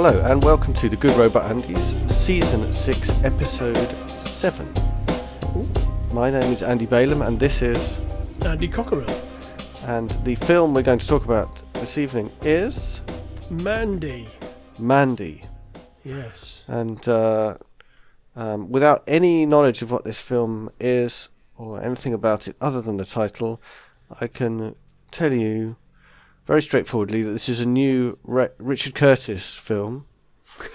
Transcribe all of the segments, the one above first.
Hello and welcome to the Good Robot Andy's Season 6, Episode 7. My name is Andy Balaam and this is. Andy Cockerill. And the film we're going to talk about this evening is. Mandy. Mandy. Yes. And uh, um, without any knowledge of what this film is or anything about it other than the title, I can tell you very straightforwardly that this is a new Re- Richard Curtis film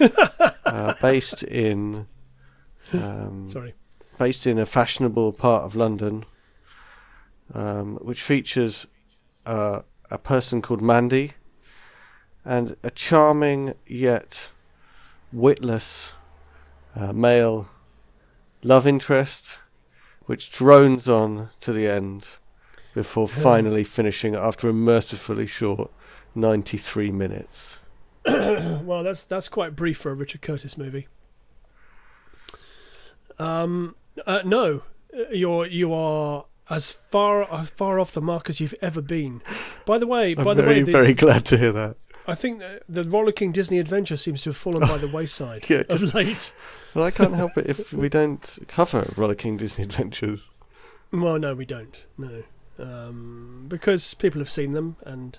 uh, based in um, Sorry. based in a fashionable part of London, um, which features uh, a person called Mandy and a charming yet witless uh, male love interest, which drones on to the end before finally finishing after a mercifully short 93 minutes. well, that's that's quite brief for a Richard Curtis movie. Um, uh, no, Uh, you're you are as far as far off the mark as you've ever been. By the way, I'm by the way, the, very glad to hear that. I think that the rollicking Disney adventure seems to have fallen by the wayside Yeah, of just- late. Well, I can't help it if we don't cover Rollicking Disney Adventures. Well, no, we don't. No, um, because people have seen them and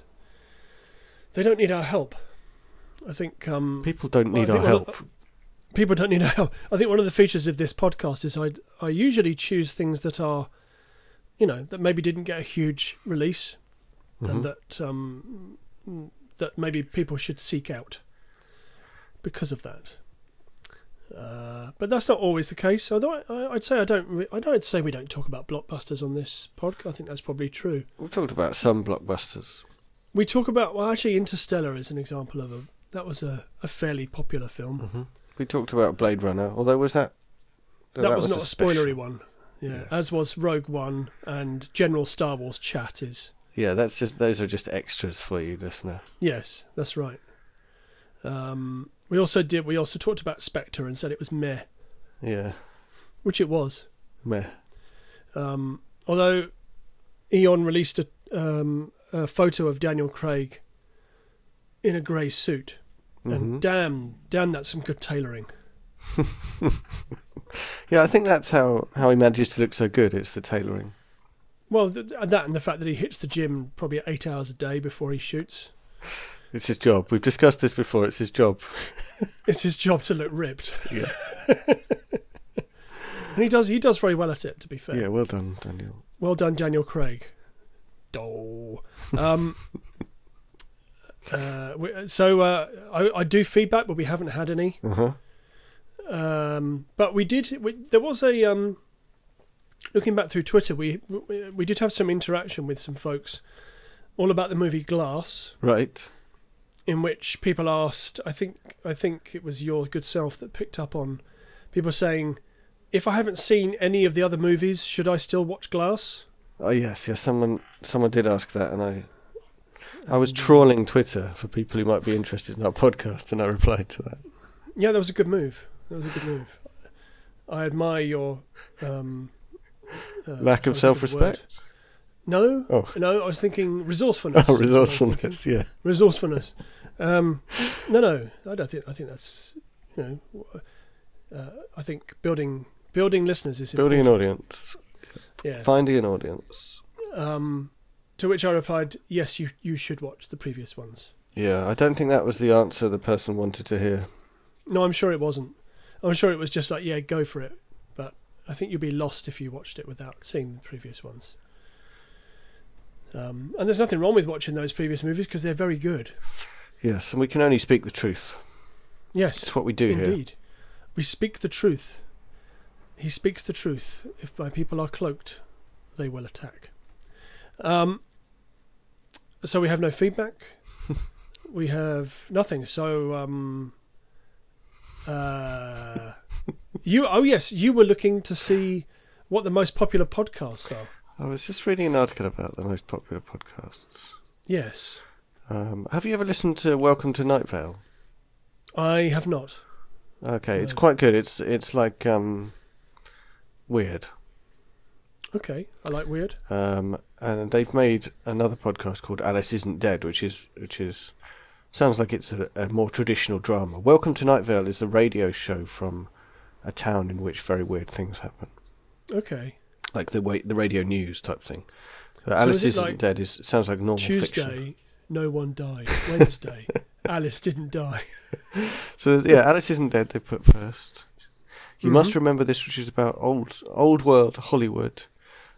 they don't need our help. I think um, People don't Well, need our think one of- help. people don't need our help. I think one of the features of this podcast is I I usually choose things that are, you know, that maybe didn't get a huge release Mhm. and that um that maybe people should seek out because of that. Uh, but that's not always the case. Although I, I'd say I don't, re- I don't say we don't talk about blockbusters on this podcast. I think that's probably true. We've talked about some blockbusters. We talk about well, actually, Interstellar is an example of a that was a, a fairly popular film. hmm We talked about Blade Runner, although was that that, was, not a special. spoilery one. Yeah, Yeah. as was Rogue One and General Star Wars chat is. Yeah, that's just those are just extras for you, listener. Yes, that's right. Um, we also did. We also talked about Spectre and said it was meh, Yeah, which it was. meh. Um, although Eon released a, um, a photo of Daniel Craig in a grey suit, and damn, damn, that's some good tailoring. Yeah, I think that's how how he manages to look so good. It's the tailoring. Well, th- that and the fact that he hits the gym probably eight hours a day before he shoots. It's his job. We've discussed this before. It's his job. It's his job to look ripped. Yeah. And he does he does very well at it, to be fair. Yeah, well done, Daniel. Well done, Daniel Craig. Do. Um, uh, so uh, I, I do feedback, but we haven't had any. Uh huh. Um, but we did. We, there was a um, looking back through Twitter. We, we we did have some interaction with some folks, all about the movie Glass, Right. In which people asked. I think I think it was your good self that picked up on people saying, "If I haven't seen any of the other movies, should I still watch Glass?" Oh yes, yes. Someone someone did ask that, and I I was trawling Twitter for people who might be interested in our podcast, and I replied to that. Yeah, that was a good move. That was a good move. I admire your um, uh, Lack of trying to think the word. self-respect. No, Oh. no, I was thinking resourcefulness. Oh, is what I was thinking. resourcefulness. Yeah. Resourcefulness. Um, no, no, I don't think. I think that's you know, uh, I think building building listeners is Building an audience, Yeah. finding an audience. Um, to which I replied, "Yes, you you should watch the previous ones." Yeah, I don't think that was the answer the person wanted to hear. No, I'm sure it wasn't. I'm sure it was just like, yeah, go for it. But I think you'd be lost if you watched it without seeing the previous ones. Um, and there's nothing wrong with watching those previous movies because they're very good. Yes, and we can only speak the truth. Yes, It's what we do here. indeed. We speak the truth. He speaks the truth. If my people are cloaked, they will attack. Um, so we have no feedback. we have nothing. So um, uh, you oh yes, you were looking to see what the most popular podcasts are. I was just reading an article about the most popular podcasts. Yes, Um, have you ever listened to Welcome to Night Vale? I have not. Okay, it's quite good. It's it's like um, weird. Okay, I like weird. Um, and they've made another podcast called Alice Isn't Dead, which is which is Sounds like it's a, a more traditional drama. Welcome to Night Vale is a radio show from a town in which very weird things happen, Okay. like the way, the radio news type thing. But So Alice is isn't like dead. Is sounds like normal Tuesday, fiction. No one died. Wednesday, Alice didn't die. So yeah, Alice isn't dead. They put first. You must Mhm. remember this, which is about old old world Hollywood.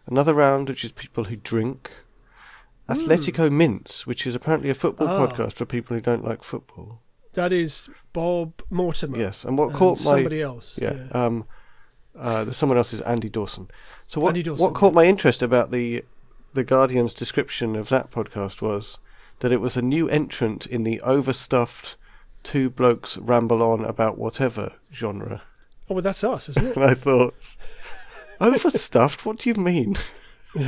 Another round, which is people who drink. Athletico Mince, which is apparently a football Hmm. Ah. podcast for people who don't like football. That is Bob Mortimer. Yes, and what and caught my somebody else. yeah, um, uh, there's someone else is Andy Dawson. So what Andy Dawson, what caught my interest about the the Guardian's description of that podcast was that it was a new entrant in the overstuffed two blokes ramble on about whatever genre. Oh, well, that's us, isn't it? And I thought, overstuffed? What do you mean?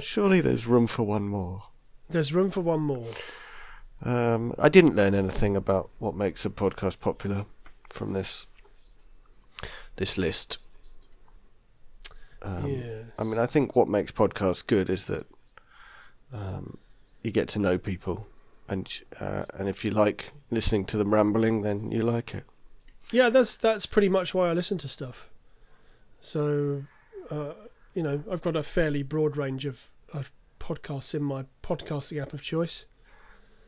Surely there's room for one more. There's room for one more. Um, I didn't learn anything about what makes a podcast popular from this this list. Um, yeah. I mean, I think what makes podcasts good is that um, you get to know people, and uh, and if you like listening to them rambling, then you like it. Yeah, that's that's pretty much why I listen to stuff. So, uh, you know, I've got a fairly broad range of, of podcasts in my podcasting app of choice.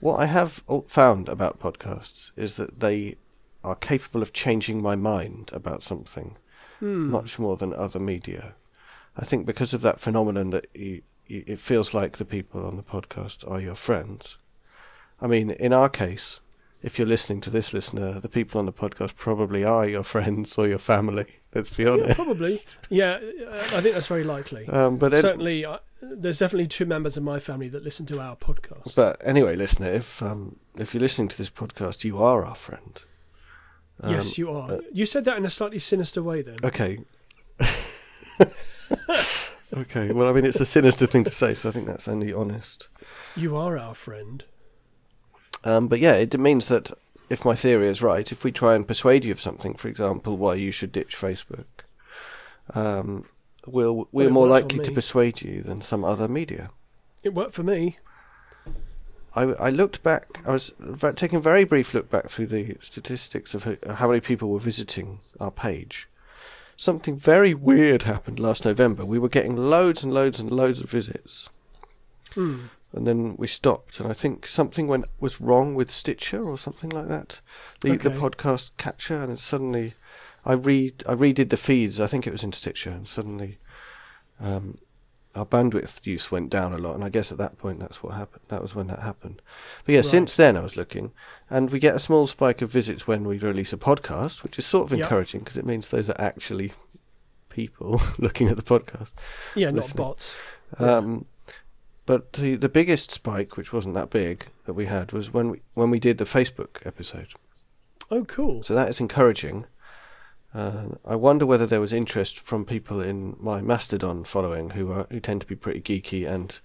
What I have found about podcasts is that they are capable of changing my mind about something Hmm. much more than other media. I think because of that phenomenon that you, you, it feels like the people on the podcast are your friends. I mean, in our case, if you're listening to this listener, the people on the podcast probably are your friends or your family. Let's be Yeah, honest. probably. Yeah, I think that's very likely. Um, but it, Certainly, uh, there's definitely two members of my family that listen to our podcast. but anyway, listener, if um, if you're listening to this podcast, you are our friend. Um, yes, you are. uh, you said that in a slightly sinister way, then. Okay. okay. Well, I mean, it's a sinister thing to say, so I think that's only honest. You are our friend. Um, but yeah, it means that if my theory is right, if we try and persuade you of something, for example, why you should ditch Facebook, um, we'll, we're more likely to persuade you than some other media. It worked for me. I, I looked back. I was taking a very brief look back through the statistics of how many people were visiting our page. Something very weird happened last November. We were getting loads and loads and loads of visits, Hmm. and then we stopped. And I think something went was wrong with Stitcher or something like that. The the podcast catcher, and suddenly, I read I redid the feeds. I think it was in Stitcher, and suddenly, um, our bandwidth use went down a lot. And I guess at that point, that's what happened. That was when that happened. But yeah, Right. since then I was looking, and we get a small spike of visits when we release a podcast, which is sort of Yep. encouraging because it means those are actually people looking at the podcast. Yeah, not Listening. bots. Yeah. Um, but the the biggest spike, which wasn't that big, that we had was when we when we did the Facebook episode. Oh, cool. So that is encouraging. Uh, I wonder whether there was interest from people in my Mastodon following who are who tend to be pretty geeky and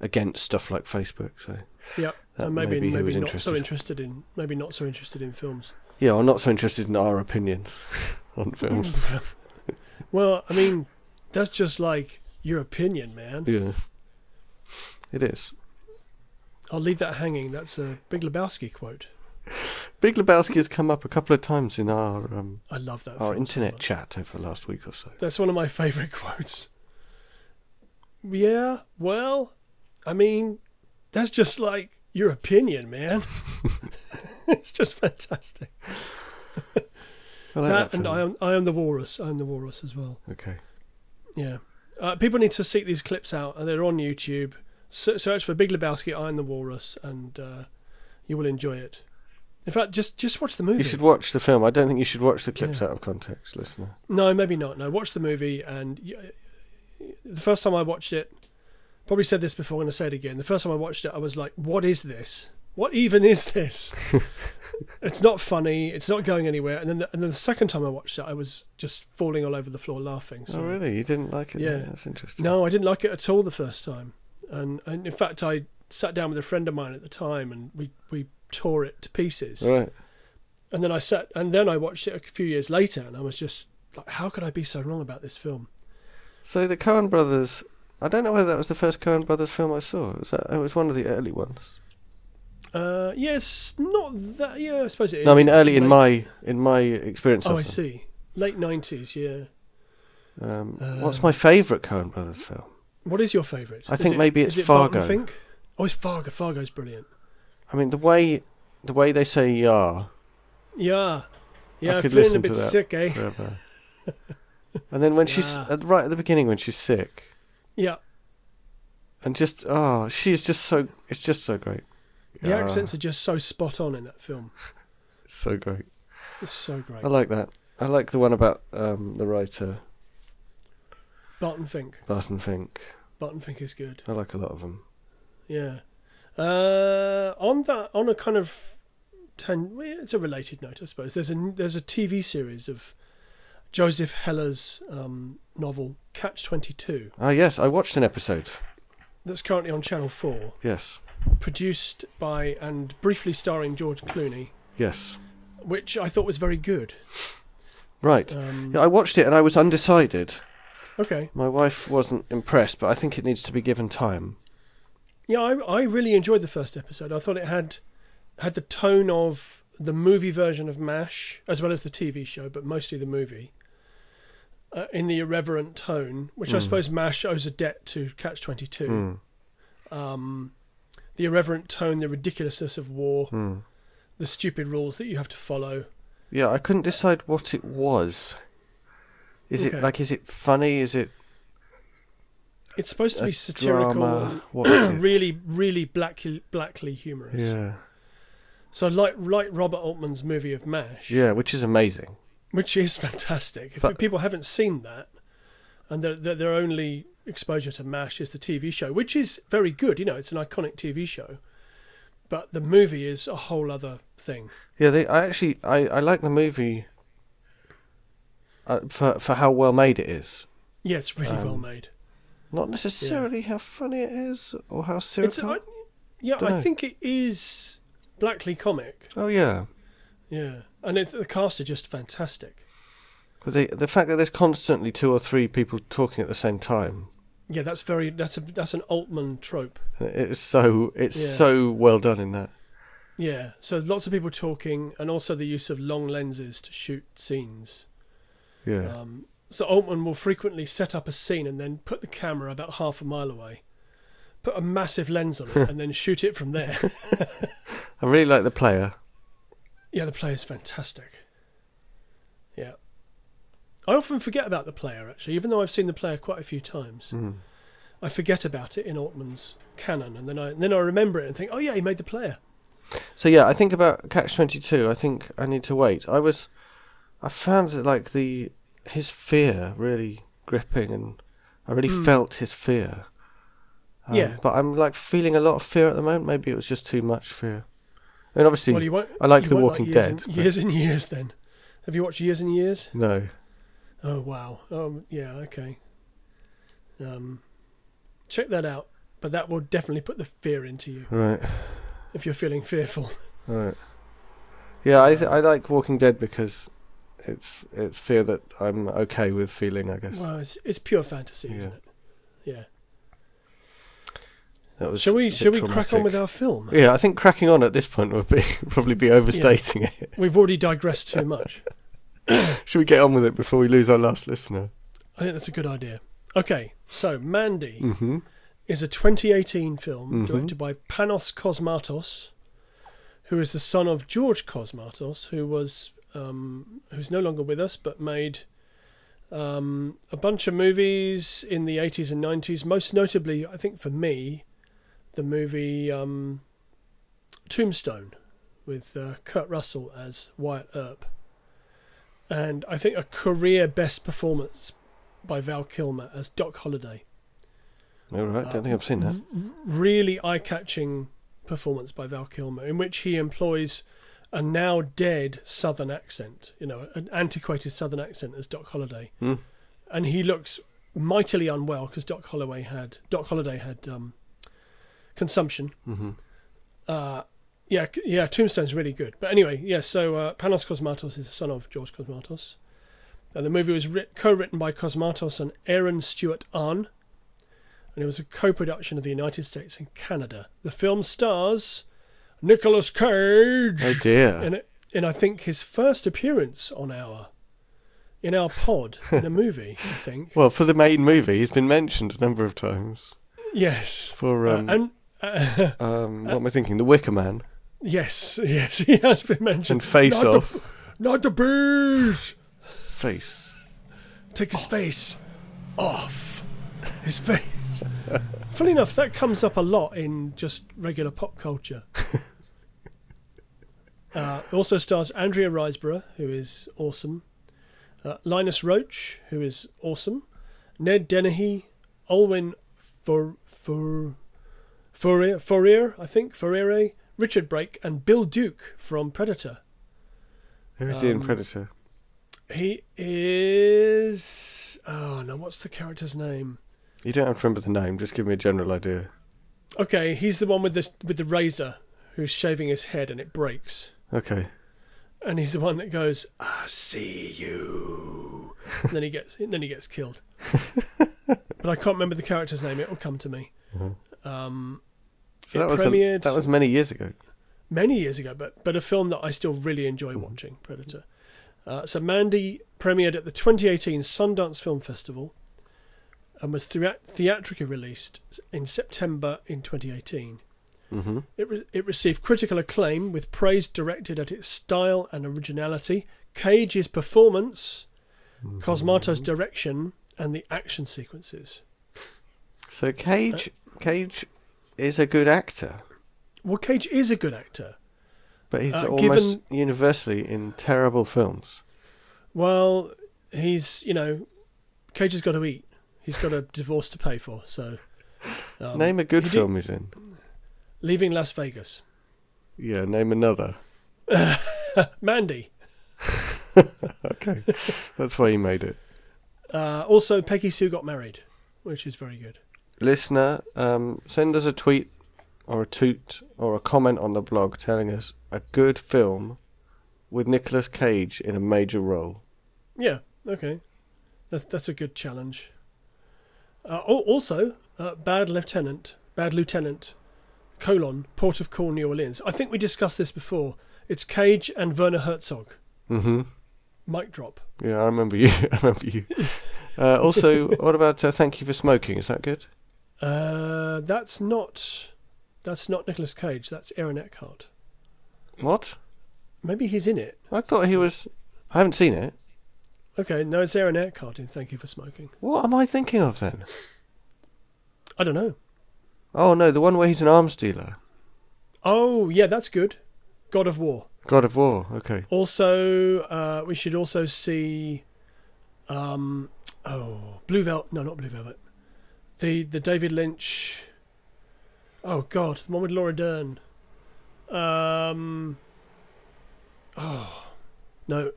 against stuff like Facebook. So Yeah, and may maybe be maybe was not interested. so interested in maybe not so interested in films. yeah, I'm not so interested in our opinions on films. well, I mean, that's just like your opinion, man. yeah, it is. I'll leave that hanging. That's a Big Lebowski quote. Big Lebowski has come up a couple of times in our um, I love that. our film so internet chat over the last week or so. That's one of my favourite quotes. Yeah, well, I mean, that's just like your opinion, man. it's just fantastic. I like that that and. I am, I am the walrus. I am the walrus as well. Okay. Yeah. Uh, people need to seek these clips out, and they're on YouTube. Se- search for Big Lebowski, I am the walrus, and uh, you will enjoy it. In fact, just just watch the movie. You should watch the film. I don't think you should watch the clips Yeah. out of context, listener. No, maybe not. No, watch the movie. And y- the first time I watched it, probably said this before, and I'm going to say it again. The first time I watched it, I was like, "What is this? What even is this?" it's not funny. It's not going anywhere. And then, the, and then the second time I watched it, I was just falling all over the floor laughing. So oh, really? You didn't like it? Yeah. then? That's interesting. no, I didn't like it at all the first time. And, and in fact, I sat down with a friend of mine at the time, and we we tore it to pieces. Right. And then I sat, and then I watched it a few years later, and I was just like, "How could I be so wrong about this film?" So the Coen Brothers. I don't know whether that was the first Coen Brothers film I saw. Was that? It was one of the early ones. Uh, yes, not that. Yeah, I suppose it is. No, I mean early in my in my experience Oh, I them. see. Late nineties. Yeah. Um, Uh, what's my favourite Coen Brothers film? What is your favourite? I Is think it- maybe it's it Barton Fargo. Fink? Oh, it's Fargo. Fargo's brilliant. I mean the way the way they say "yeah" Yeah. Yeah, could feeling listen a bit to that sick, eh? forever. and then when she's Yeah. at, right at the beginning when she's sick, Yeah. and just oh, she's just so it's just so great. The Yeah, accents are just so spot on in that film. so great. It's so great. I like that. I like the one about um, the writer Barton Fink. Barton Fink. Barton Fink is good. I like a lot of them. Yeah. Uh, on that, on a kind of, ten, it's a related note, I suppose. There's a there's a TV series of Joseph Heller's um, novel Catch Twenty Two Ah, yes, I watched an episode. that's currently on Channel Four, Yes, produced by and briefly starring George Clooney, yes, which I thought was very good. right. Um, Yeah, I watched it and I was undecided. Okay. My wife wasn't impressed, but I think it needs to be given time. Yeah, I, I really enjoyed the first episode. I thought it had had the tone of the movie version of MASH, as well as the TV show, but mostly the movie, uh, in the irreverent tone, which I Mm. suppose MASH owes a debt to Catch 22. Mm, Um, the irreverent tone, the ridiculousness of war, mm. the stupid rules that you have to follow. Yeah, I couldn't decide what it was. Is Okay. it like? Is it funny? Is it It's supposed to be satirical drama? What is and really, really blackly, blackly humorous. Yeah, So, like, like Robert Altman's movie of MASH. yeah, which is amazing. which is fantastic. If But- people haven't seen that, and their, their their only exposure to Mash is the TV show, which is very good. You know, it's an iconic TV show, but the movie is a whole other thing. Yeah, they. I actually, I, I like the movie. Uh, for for how well made it is, Yeah, it's really well Um, made. Not necessarily how funny it is or how serious. I, yeah, I think it is blackly comic. oh yeah, Yeah, and it, the cast are just fantastic. but the the fact that there's constantly two or three people talking at the same time, Yeah, that's very that's a that's an Altman trope. it's so it's Yeah. so well done in that. Yeah, so lots of people talking, and also the use of long lenses to shoot scenes. Yeah, Um, so Altman will frequently set up a scene and then put the camera about half a mile away, put a massive lens on it, and then shoot it from there. I really like the player. yeah, the player's fantastic. Yeah. I often forget about the player, actually, even though I've seen the player quite a few times. Mm. I forget about it in Altman's canon, and then I then I remember it and think, oh yeah, he made the player. So yeah, I think about Catch Twenty Two. I think I need to wait. I was, I found that like the his fear really gripping, and I really Hmm. felt his fear. Um, Yeah. but I'm like feeling a lot of fear at the moment. Maybe it was just too much fear. I mean, obviously, well, you won't. I like The Walking years Dead. And, years and years. Then, have you watched Years and Years? No, Oh wow. Um, yeah. Okay. Um, check that out. But that will definitely put the fear into you right, if you're feeling fearful. right. Yeah, I th- I like Walking Dead because it's it's fear that I'm okay with feeling. I guess Well, it's, it's pure fantasy, isn't it? Yeah. that was. Shall we? Shall we crack on with our film? Yeah, I think cracking on at this point would be probably be overstating it. We've already digressed too much. Should we get on with it before we lose our last listener? I think that's a good idea. Okay, so Mandy Mm-hmm. is a 2018 film Mhm. directed by Panos Cosmatos, who is the son of George Cosmatos, who was um, who's no longer with us, but made um, a bunch of movies in the 80s and 90s. Most notably, I think for me, the movie um, Tombstone with uh, Kurt Russell as Wyatt Earp, and I think a career best performance by Val Kilmer as Doc Holliday All right, I don't think I've seen that. really eye-catching performance by Val Kilmer, in which he employs a now dead Southern accent, you know, an antiquated Southern accent as Doc Holliday, Hmm. and he looks mightily unwell because Doc Holloway had Doc Holliday had um, consumption. Mm-hmm. Uh, yeah, yeah, Tombstone's really good. But anyway, yeah. So uh, Panos Cosmatos is the son of George Cosmatos, and the movie was writ- co-written by Cosmatos and Aaron Stewart Ahn, and it was a co-production of the United States and Canada. The film stars Nicolas Cage. Oh dear. And, in I think his first appearance on our in our pod in a movie. I think Well, for the main movie, he's been mentioned a number of times. yes, For Uh, um, and uh, um, what am I thinking? The Wicker Man yes, yes, he has been mentioned. and Face Not the- Off. Not the bees. Face. Take his face off. His face. Funny enough, that comes up a lot in just regular pop culture. Uh, it also stars Andrea Riseborough, who is awesome. Uh, Linus Roach, who is awesome. Ned Dennehy, Olwen for for Fourier, Fourier, I think Fourier, Richard Brake, and Bill Duke from Predator. Who is he in Um, Predator? He is. Oh no, what's the character's name? You don't have to remember the name. Just give me a general idea. Okay, he's the one with the with the razor who's shaving his head and it breaks. Okay. And he's the one that goes, "I see you." and then he gets then he gets killed. but I can't remember the character's name. It will come to me. Um, So that was a, that was many years ago. many years ago, but but a film that I still really enjoy watching, Predator. Uh, so Mandy premiered at the 2018 Sundance Film Festival and was thea- theatrically released in September in 2018. Hmm It, re- it received critical acclaim with praise directed at its style and originality, Cage's performance, Cosmato's direction, and the action sequences. So Cage, Cage is a good actor, Well, Cage is a good actor. but he's Uh, almost given- universally in terrible films. Well, he's you know, Cage has got to eat. He's got a divorce to pay for. So, um, name a good he did- film he's in. Leaving Las Vegas. Yeah, name another. Mandy. Okay, that's why you made it. Uh, also, Peggy Sue got married, which is very good. Listener, um, send us a tweet or a toot or a comment on the blog telling us a good film with Nicolas Cage in a major role. Yeah. Okay. That's that's a good challenge. Uh, also, uh, Bad Lieutenant, Bad Lieutenant, colon Port of Call, New Orleans. I think we discussed this before. It's Cage and Werner Herzog. Mm hmm Mic drop. Yeah, I remember you. I remember you. Uh, also, what about uh, Thank You for Smoking? Is that good? Uh, that's not. That's not Nicolas Cage. That's Aaron Eckhart. What? Maybe he's in it. I thought he was. I haven't seen it. Okay, no, it's Aaron Eckhart in Thank You for Smoking. What am I thinking of then? I don't know. Oh no, the one where he's an arms dealer. Oh, yeah, that's good. God of War. God of War. Okay. Also, uh, we should also see, um, oh, Blue Velvet. No, not Blue Velvet. The the David Lynch. Oh God, the one with Laura Dern. Um. Oh, no.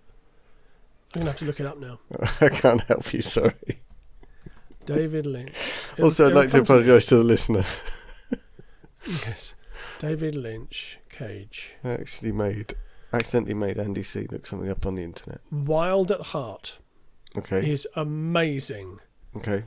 I'm gonna have to look it up now. I can't help you. Sorry. David Lynch. Also, I'd like to apologise to the listener. Yes, David Lynch, Cage. I actually made, accidentally made Andy C look something up on the internet. Wild at Heart Okay. is amazing. Okay.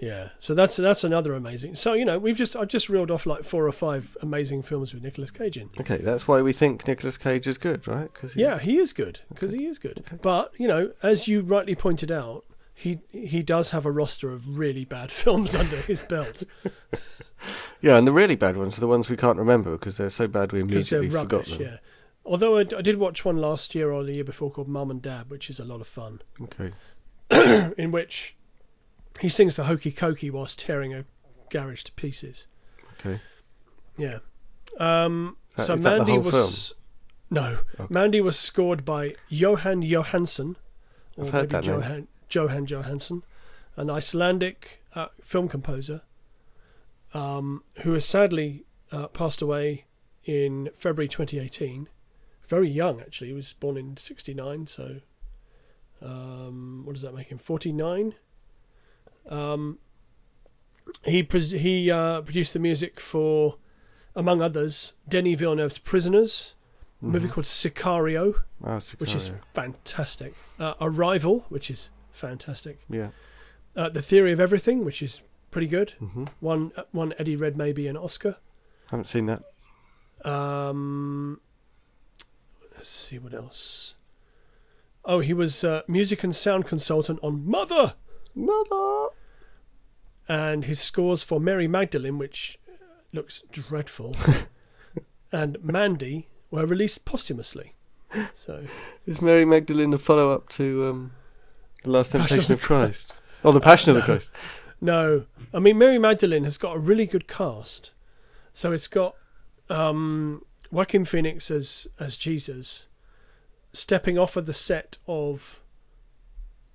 Yeah, so that's that's another amazing. So you know, we've just I've just reeled off like four or five amazing films with Nicolas Cage in. Okay. That's why we think Nicolas Cage is good, right? Cause Yeah, he is good because he is good. Okay. But you know, as you rightly pointed out, he he does have a roster of really bad films under his belt Yeah, and the really bad ones are the ones we can't remember because they're so bad we immediately forgot them. Yeah. Although I, d- I did watch one last year or the year before called Mum and Dad, which is a lot of fun, Okay. in which he sings the hokey cokey whilst tearing a garage to pieces. Okay. Yeah. Um, That- so is that the Mandy was no. Okay. Mandy was scored by Jóhann Jóhannsson, or I've heard maybe that name. Johan Jóhann Jóhannsson, an Icelandic uh, film composer, um, who has sadly uh, passed away in February 2018. Very young, actually. He was born in '69, so um, what does that make him? 49. Um, he pres- he uh, produced the music for, among others, Denis Villeneuve's Prisoners, a movie Mhm. called Sicario, Oh, which is fantastic. Uh, Arrival, which is fantastic. yeah. Uh, the Theory of Everything, which is pretty good. hmm One uh, one Eddie Redmayne an Oscar. Haven't seen that. Um, let's see what else. Oh, he was uh, music and sound consultant on Mother, Mother. and his scores for Mary Magdalene, which looks dreadful, and Mandy were released posthumously. So Is Mary Magdalene a follow up to um, The Last Passion Temptation of of Christ? Oh, The Passion of the no. Christ. no, I mean Mary Magdalene has got a really good cast. So it's got um, Joaquin Phoenix as as Jesus, stepping off of the set of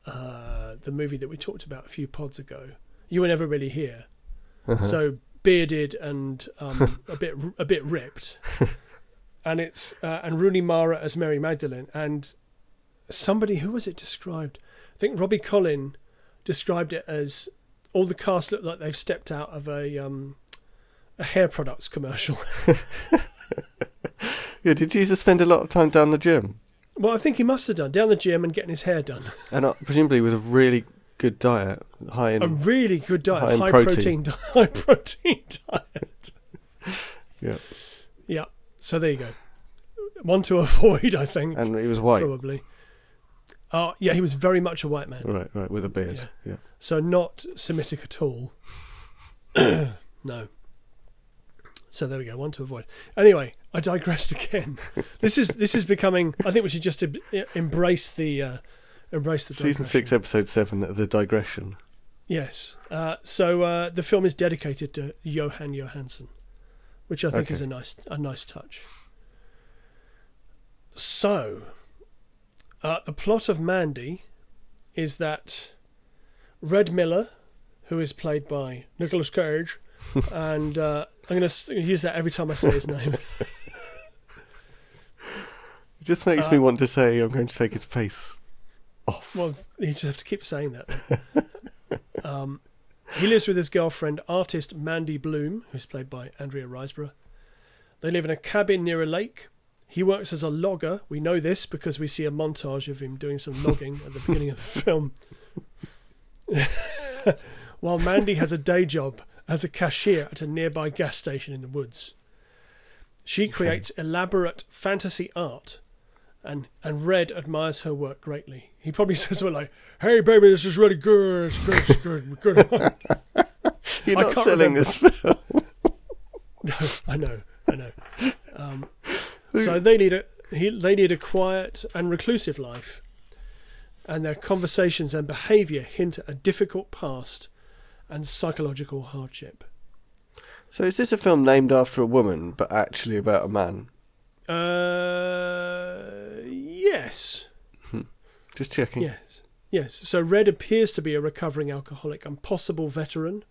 uh, the movie that we talked about a few pods ago. You were never really here, Uh-huh. so bearded and um, a bit a bit ripped, and it's uh, and Rooney Mara as Mary Magdalene and somebody who was it described? I think Robbie Collin described it as all the cast look like they've stepped out of a um, a hair products commercial. yeah, did Jesus spend a lot of time down the gym? well, I think he must have done down the gym and getting his hair done. And uh, presumably with a really good diet, high in. A really good diet, High in high, protein. protein, di- high protein diet. Yeah. Yeah. So there you go. One to avoid, I think, and he was white. probably. Oh, yeah, he was very much a white man. Right, right, with a beard. Yeah. So not Semitic at all. no. So there we go. One to avoid. Anyway, I digressed again. this is this is becoming. I think we should just em- embrace the uh, embrace the Season six, episode seven, the digression. Yes. Uh, so uh, the film is dedicated to Jóhann Jóhannsson, which I think Okay. is a nice a nice touch. So, uh, the plot of Mandy is that Red Miller, who is played by Nicolas Cage, and uh, I'm going to use that every time I say his name. It just makes Uh, me want to say I'm going to take his face off. Well, you just have to keep saying that. um, he lives with his girlfriend, artist Mandy Bloom, who's played by Andrea Riseborough. They live in a cabin near a lake. He works as a logger. We know this because we see a montage of him doing some logging at the beginning of the film. While Mandy has a day job as a cashier at a nearby gas station in the woods. She creates elaborate fantasy art and and Red admires her work greatly. He probably says something like, "Hey, baby, this is really good. It's good. It's good. good." You're I not selling remember. this film. no, I know, I know. Um, so they lead a he, they lead a quiet and reclusive life, and their conversations and behaviour hint at a difficult past and psychological hardship. So is this a film named after a woman, but actually about a man? Uh, yes. Just checking. Yes. Yes. So Red appears to be a recovering alcoholic and possible veteran.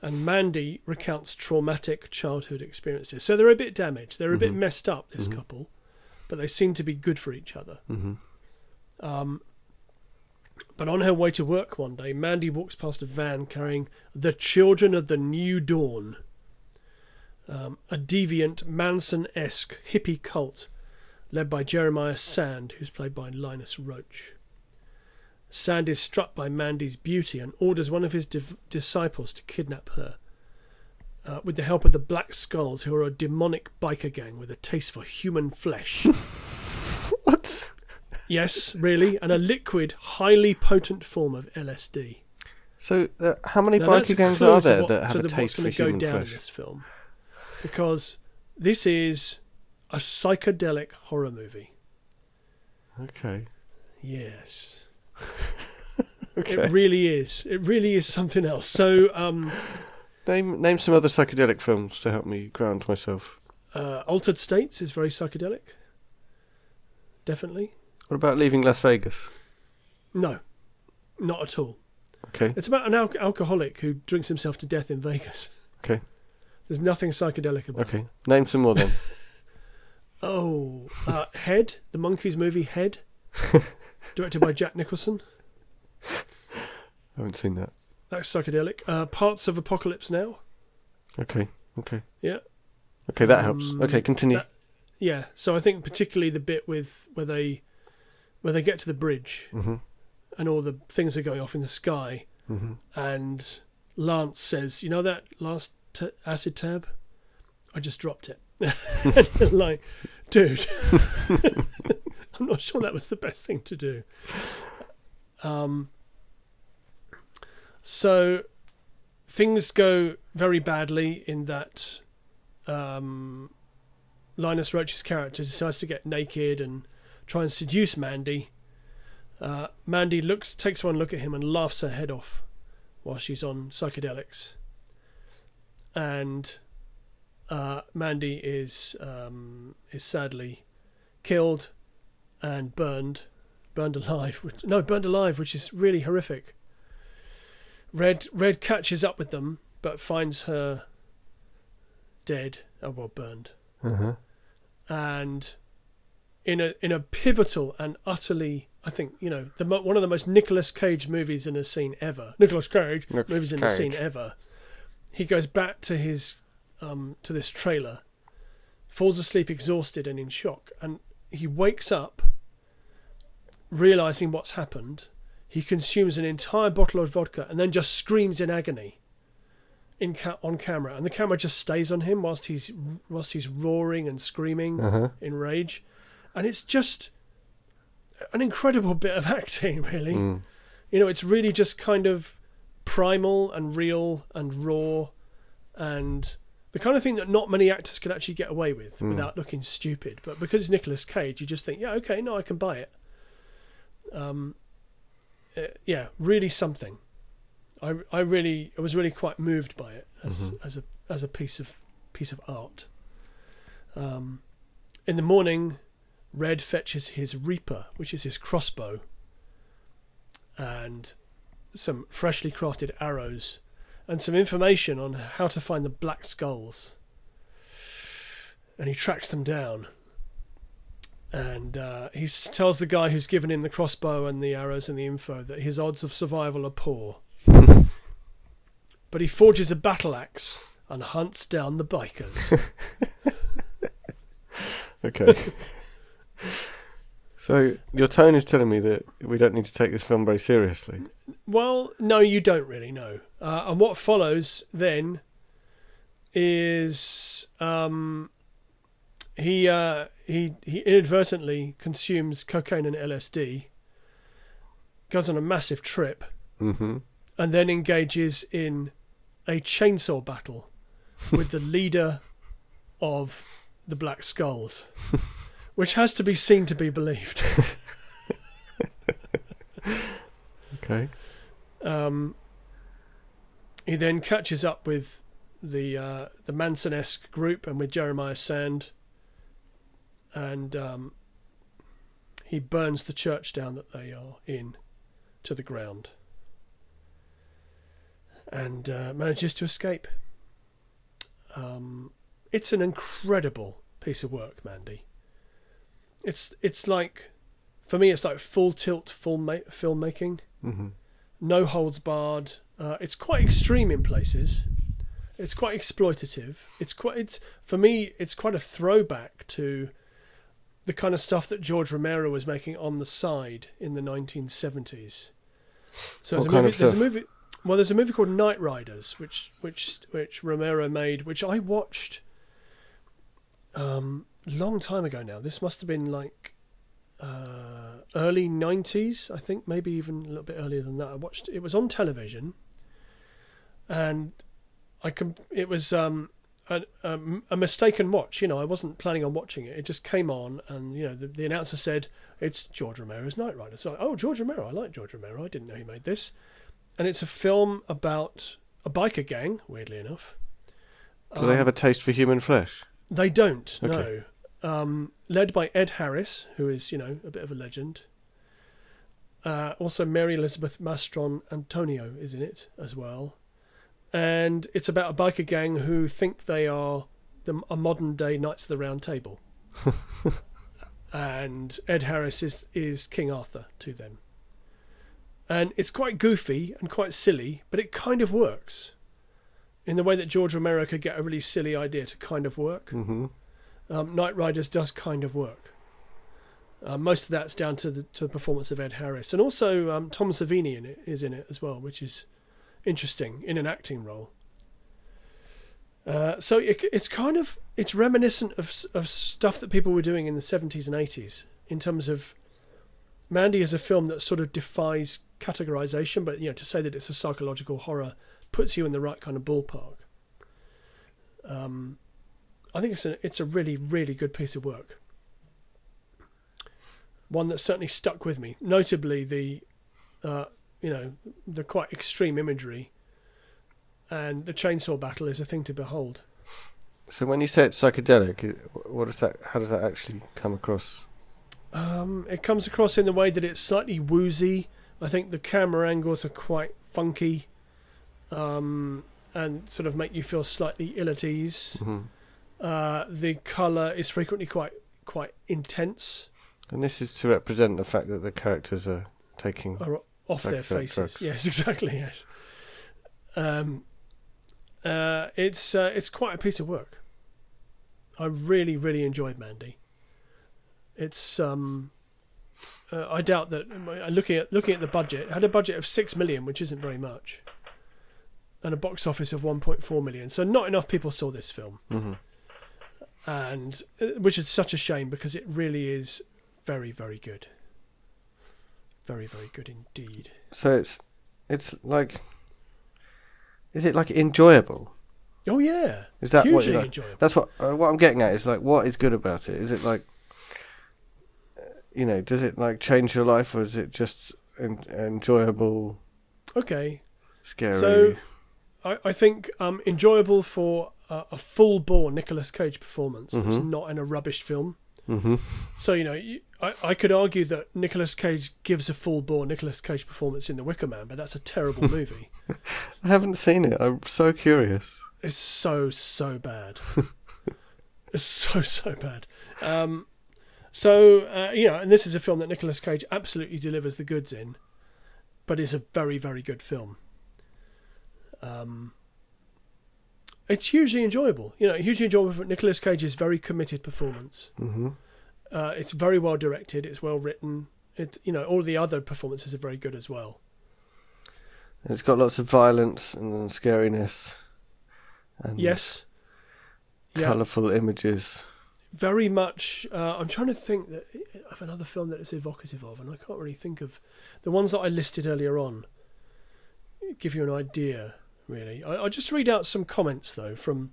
And Mandy recounts traumatic childhood experiences. So they're a bit damaged. They're a bit Mhm. messed up, this Mhm. couple, but they seem to be good for each other. hmm Um, but on her way to work one day, Mandy walks past a van carrying the Children of the New Dawn, um, a deviant Manson esque hippie cult led by Jeremiah Sand, who's played by Linus Roach. Sand is struck by Mandy's beauty and orders one of his div- disciples to kidnap her. Uh, with the help of the Black Skulls, who are a demonic biker gang with a taste for human flesh. What? Yes, really, and a liquid, highly potent form of LSD. So uh, how many Now, biker gangs are there what- that have a the- taste for human go down in flesh? this film, because this is a psychedelic horror movie. Okay. Yes, Okay. it really is. It really is something else. So, um, name name some other psychedelic films to help me ground myself. uh, Altered States is very psychedelic. Definitely, What about Leaving Las Vegas? no, not at all. Okay. It's about an al- alcoholic who drinks himself to death in Vegas. Okay. There's nothing psychedelic about. it. Okay. Name some more then. Oh, uh, Head, the Monkees movie Head, directed by Jack Nicholson. I haven't seen that. That's psychedelic. Uh, Parts of Apocalypse Now. Okay. Okay. Yeah. Okay, that helps. Um, Okay, continue. that- Yeah, so I think particularly the bit with where they where they get to the bridge hmm and all the things are going off in the sky, hmm and Lance says, "You know that last t- acid tab? I just dropped it." like, dude, I'm not sure that was the best thing to do. Um, so things go very badly in that um, Linus Roach's character decides to get naked and try and seduce Mandy. Uh, Mandy looks, takes one look at him and laughs her head off while she's on psychedelics. And uh, Mandy is um, is sadly killed and burned, burned alive. Which, no, burned alive, which is really horrific. Red Red catches up with them, but finds her dead. Oh well, burned. Uh-huh. And in a in a pivotal and utterly, I think you know, the one of the most Nicolas Cage movies in a scene ever. Nicolas Cage Nicolas movies in a scene ever. He goes back to his um, to this trailer, falls asleep exhausted and in shock, and he wakes up, realizing what's happened. He consumes an entire bottle of vodka and then just screams in agony. In ca- on camera, and the camera just stays on him whilst he's whilst he's roaring and screaming Uh-huh. in rage, and it's just an incredible bit of acting, really. Mm. You know, it's really just kind of primal and real and raw, and the kind of thing that not many actors can actually get away with Mm. without looking stupid. But because it's Nicolas Cage, you just think, yeah, okay, no, I can buy it. Um, uh, yeah, really something. I, I really I was really quite moved by it as Mhm. as a as a piece of piece of art. Um, in the morning, Red fetches his Reaper, which is his crossbow, and some freshly crafted arrows, and some information on how to find the Black Skulls. And he tracks them down. And uh, he tells the guy who's given him the crossbow and the arrows and the info that his odds of survival are poor. but he forges a battle axe and hunts down the bikers. Okay. so your tone is telling me that we don't need to take this film very seriously. Well, no, you don't really know. Uh, and what follows then is um, he uh, he he inadvertently consumes cocaine and LSD, goes on a massive trip, Mm-hmm. and then engages in a chainsaw battle with the leader of the Black Skulls, which has to be seen to be believed. Okay. Um, he then catches up with the uh, the Manson-esque group and with Jeremiah Sand, and um, he burns the church down that they are in to the ground, and uh, manages to escape. Um, it's an incredible piece of work, Mandy. It's it's like, for me, it's like full tilt, full ma- filmmaking Mm-hmm. no holds barred. Uh, it's quite extreme in places. It's quite exploitative. It's quite. It's for me. It's quite a throwback to the kind of stuff that George Romero was making on the side in the 1970s. So there's What a kind movie. of There's a movie. Well, there's a movie called Knightriders, which which which Romero made, which I watched um, long time ago now. This must have been like uh, early '90s, I think, maybe even a little bit earlier than that. I watched it was on television, and I com- it was um, a, a, a mistaken watch. You know, I wasn't planning on watching it. It just came on, and you know, the, the announcer said it's George Romero's Knightrider. So, oh, George Romero, I like George Romero. I didn't know he made this, and it's a film about a biker gang. Weirdly enough, So they Um, have a taste for human flesh. they don't. Okay. No. Um, led by Ed Harris, who is you know a bit of a legend. Uh, also, Mary Elizabeth Mastron Antonio is in it as well, and it's about a biker gang who think they are the, a modern day Knights of the Round Table, and Ed Harris is is King Arthur to them. And it's quite goofy and quite silly, but it kind of works. In the way that George Romero could get a really silly idea to kind of work Mm-hmm. um, Knightriders does kind of work. Uh, most of that's down to the to the performance of Ed Harris, and also um, Tom Savini in it is in it as well, which is interesting in an acting role. Uh, so it, it's kind of it's reminiscent of of stuff that people were doing in the seventies and eighties in terms of Mandy is a film that sort of defies categorization, but you know to say that it's a psychological horror puts you in the right kind of ballpark. Um, I think it's a it's a really really good piece of work. One that certainly stuck with me, notably the, uh, you know, the quite extreme imagery. And the chainsaw battle is a thing to behold. So when you say it's psychedelic, what does that? How does that actually come across? Um, it comes across in the way that it's slightly woozy. I think the camera angles are quite funky, um, and sort of make you feel slightly ill at ease. hmm Uh, the color is frequently quite quite intense, And this is to represent the fact that the characters are taking. are off their faces. drugs. Yes, exactly. Yes. Um, uh, it's uh, it's quite a piece of work. I really really enjoyed Mandy. It's um, uh, I doubt that uh, looking at looking at the budget, it had a budget of six million, which isn't very much, and a box office of one point four million. So not enough people saw this film, hmm and uh, which is such a shame because it really is very very good. Very very good indeed. So it's it's like. Is it like enjoyable? Oh yeah, Is that what you like? enjoyable. That's what uh, what I'm getting at is like what is good about it? Is it like you know, does it like change your life or is it just en- enjoyable, Okay, scary? So- I, I think um, enjoyable for a, a full bore Nicolas Cage performance that's Mhm. not in a rubbish film. Hmm So you know, you, I, I could argue that Nicolas Cage gives a full bore Nicolas Cage performance in The Wicker Man, but that's a terrible movie. I haven't seen it. I'm so curious. It's so so bad. it's so so bad. Um, so uh, you know, and this is a film that Nicolas Cage absolutely delivers the goods in, but it's a very very good film. Um, it's hugely enjoyable. You know, hugely enjoyable for Nicolas Cage's very committed performance. hmm Uh, it's very well directed. It's well written. It you know all the other performances are very good as well. It's got lots of violence and scariness. And Yes. Yeah. colourful images. very much. Uh, I'm trying to think that, of another film that it's evocative of, and I can't really think of the ones that I listed earlier on. Give you an idea, really. I, I'll just read out some comments though from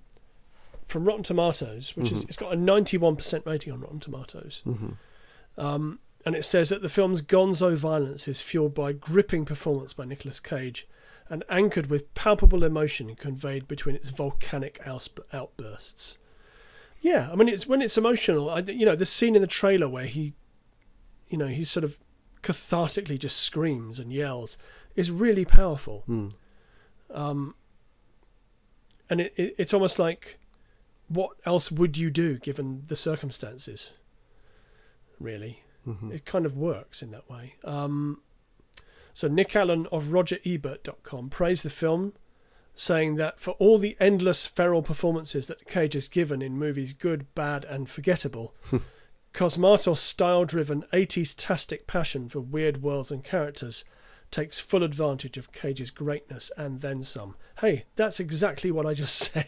from Rotten Tomatoes, which is Mhm. it's got a 91% rating on Rotten Tomatoes, hmm um, and it says that the film's gonzo violence is fueled by gripping performance by Nicolas Cage. And anchored with palpable emotion conveyed between its volcanic outbursts. Yeah, I mean, it's when it's emotional. I, you know, the scene in the trailer where he, you know, he sort of cathartically just screams and yells is really powerful. Mm. Um, and it, it, it's almost like, what else would you do given the circumstances? Really, hmm it kind of works in that way. Um, so Nick Allen of RogerEbert.com praised the film, saying that for all the endless feral performances that Cage has given in movies good, bad, and forgettable, Cosmatos' style-driven 80s-tastic passion for weird worlds and characters takes full advantage of Cage's greatness and then some. Hey, that's exactly what I just said.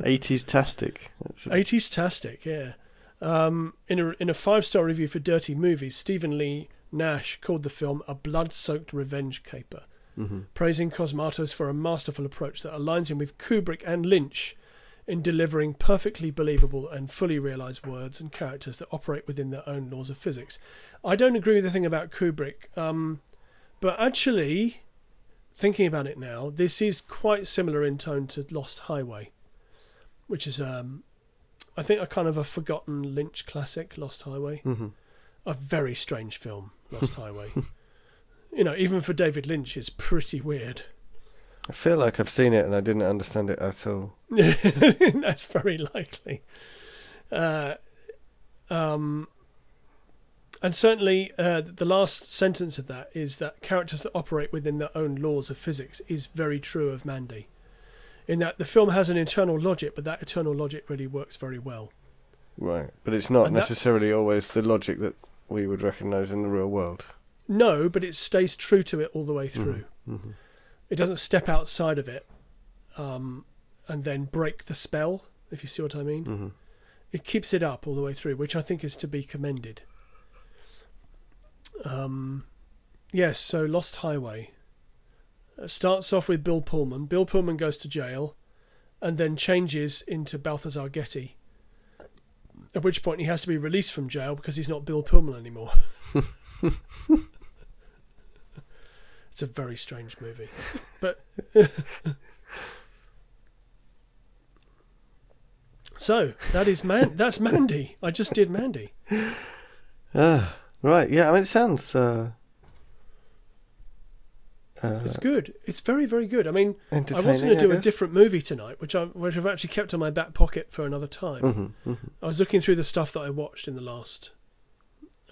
80s tastic. A- 80s tastic, yeah. Um, in a in a five star review for Dirty Movies, Stephen Lee Nash called the film a blood soaked revenge caper, mhm. praising Cosmatos for a masterful approach that aligns him with Kubrick and Lynch in delivering perfectly believable and fully realized words and characters that operate within their own laws of physics. I don't agree with the thing about Kubrick, um, but actually, thinking about it now, this is quite similar in tone to Lost Highway, which is, um, I think, a kind of a forgotten Lynch classic, Lost Highway. Mhm. A very strange film, Lost Highway. You know, even for David Lynch, it's pretty weird. I feel like I've seen it and I didn't understand it at all. That's very likely. Uh, um, and certainly, uh, the last sentence of that is that characters that operate within their own laws of physics is very true of Mandy. In that the film has an internal logic, but that internal logic really works very well. Right. But it's not And that- necessarily always the logic that we would recognise in the real world. No, but it stays true to it all the way through. hmm It doesn't step outside of it. Um, and then break the spell. If you see what I mean, hmm it keeps it up all the way through, which I think is to be commended. Um, yes, so Lost Highway uh, starts off with Bill Pullman. Bill Pullman goes to jail, and then changes into Balthazar Getty. At which point he has to be released from jail because he's not Bill Pullman anymore. it's a very strange movie, but so that is man. That's Mandy. I just did Mandy. Ah, right. Yeah. I mean, it sounds. Uh, uh, It's good. It's very, very good. I mean, I was going to do a different movie tonight, which I which I've actually kept in my back pocket for another time. Mhm, mhm. I was looking through the stuff that I watched in the last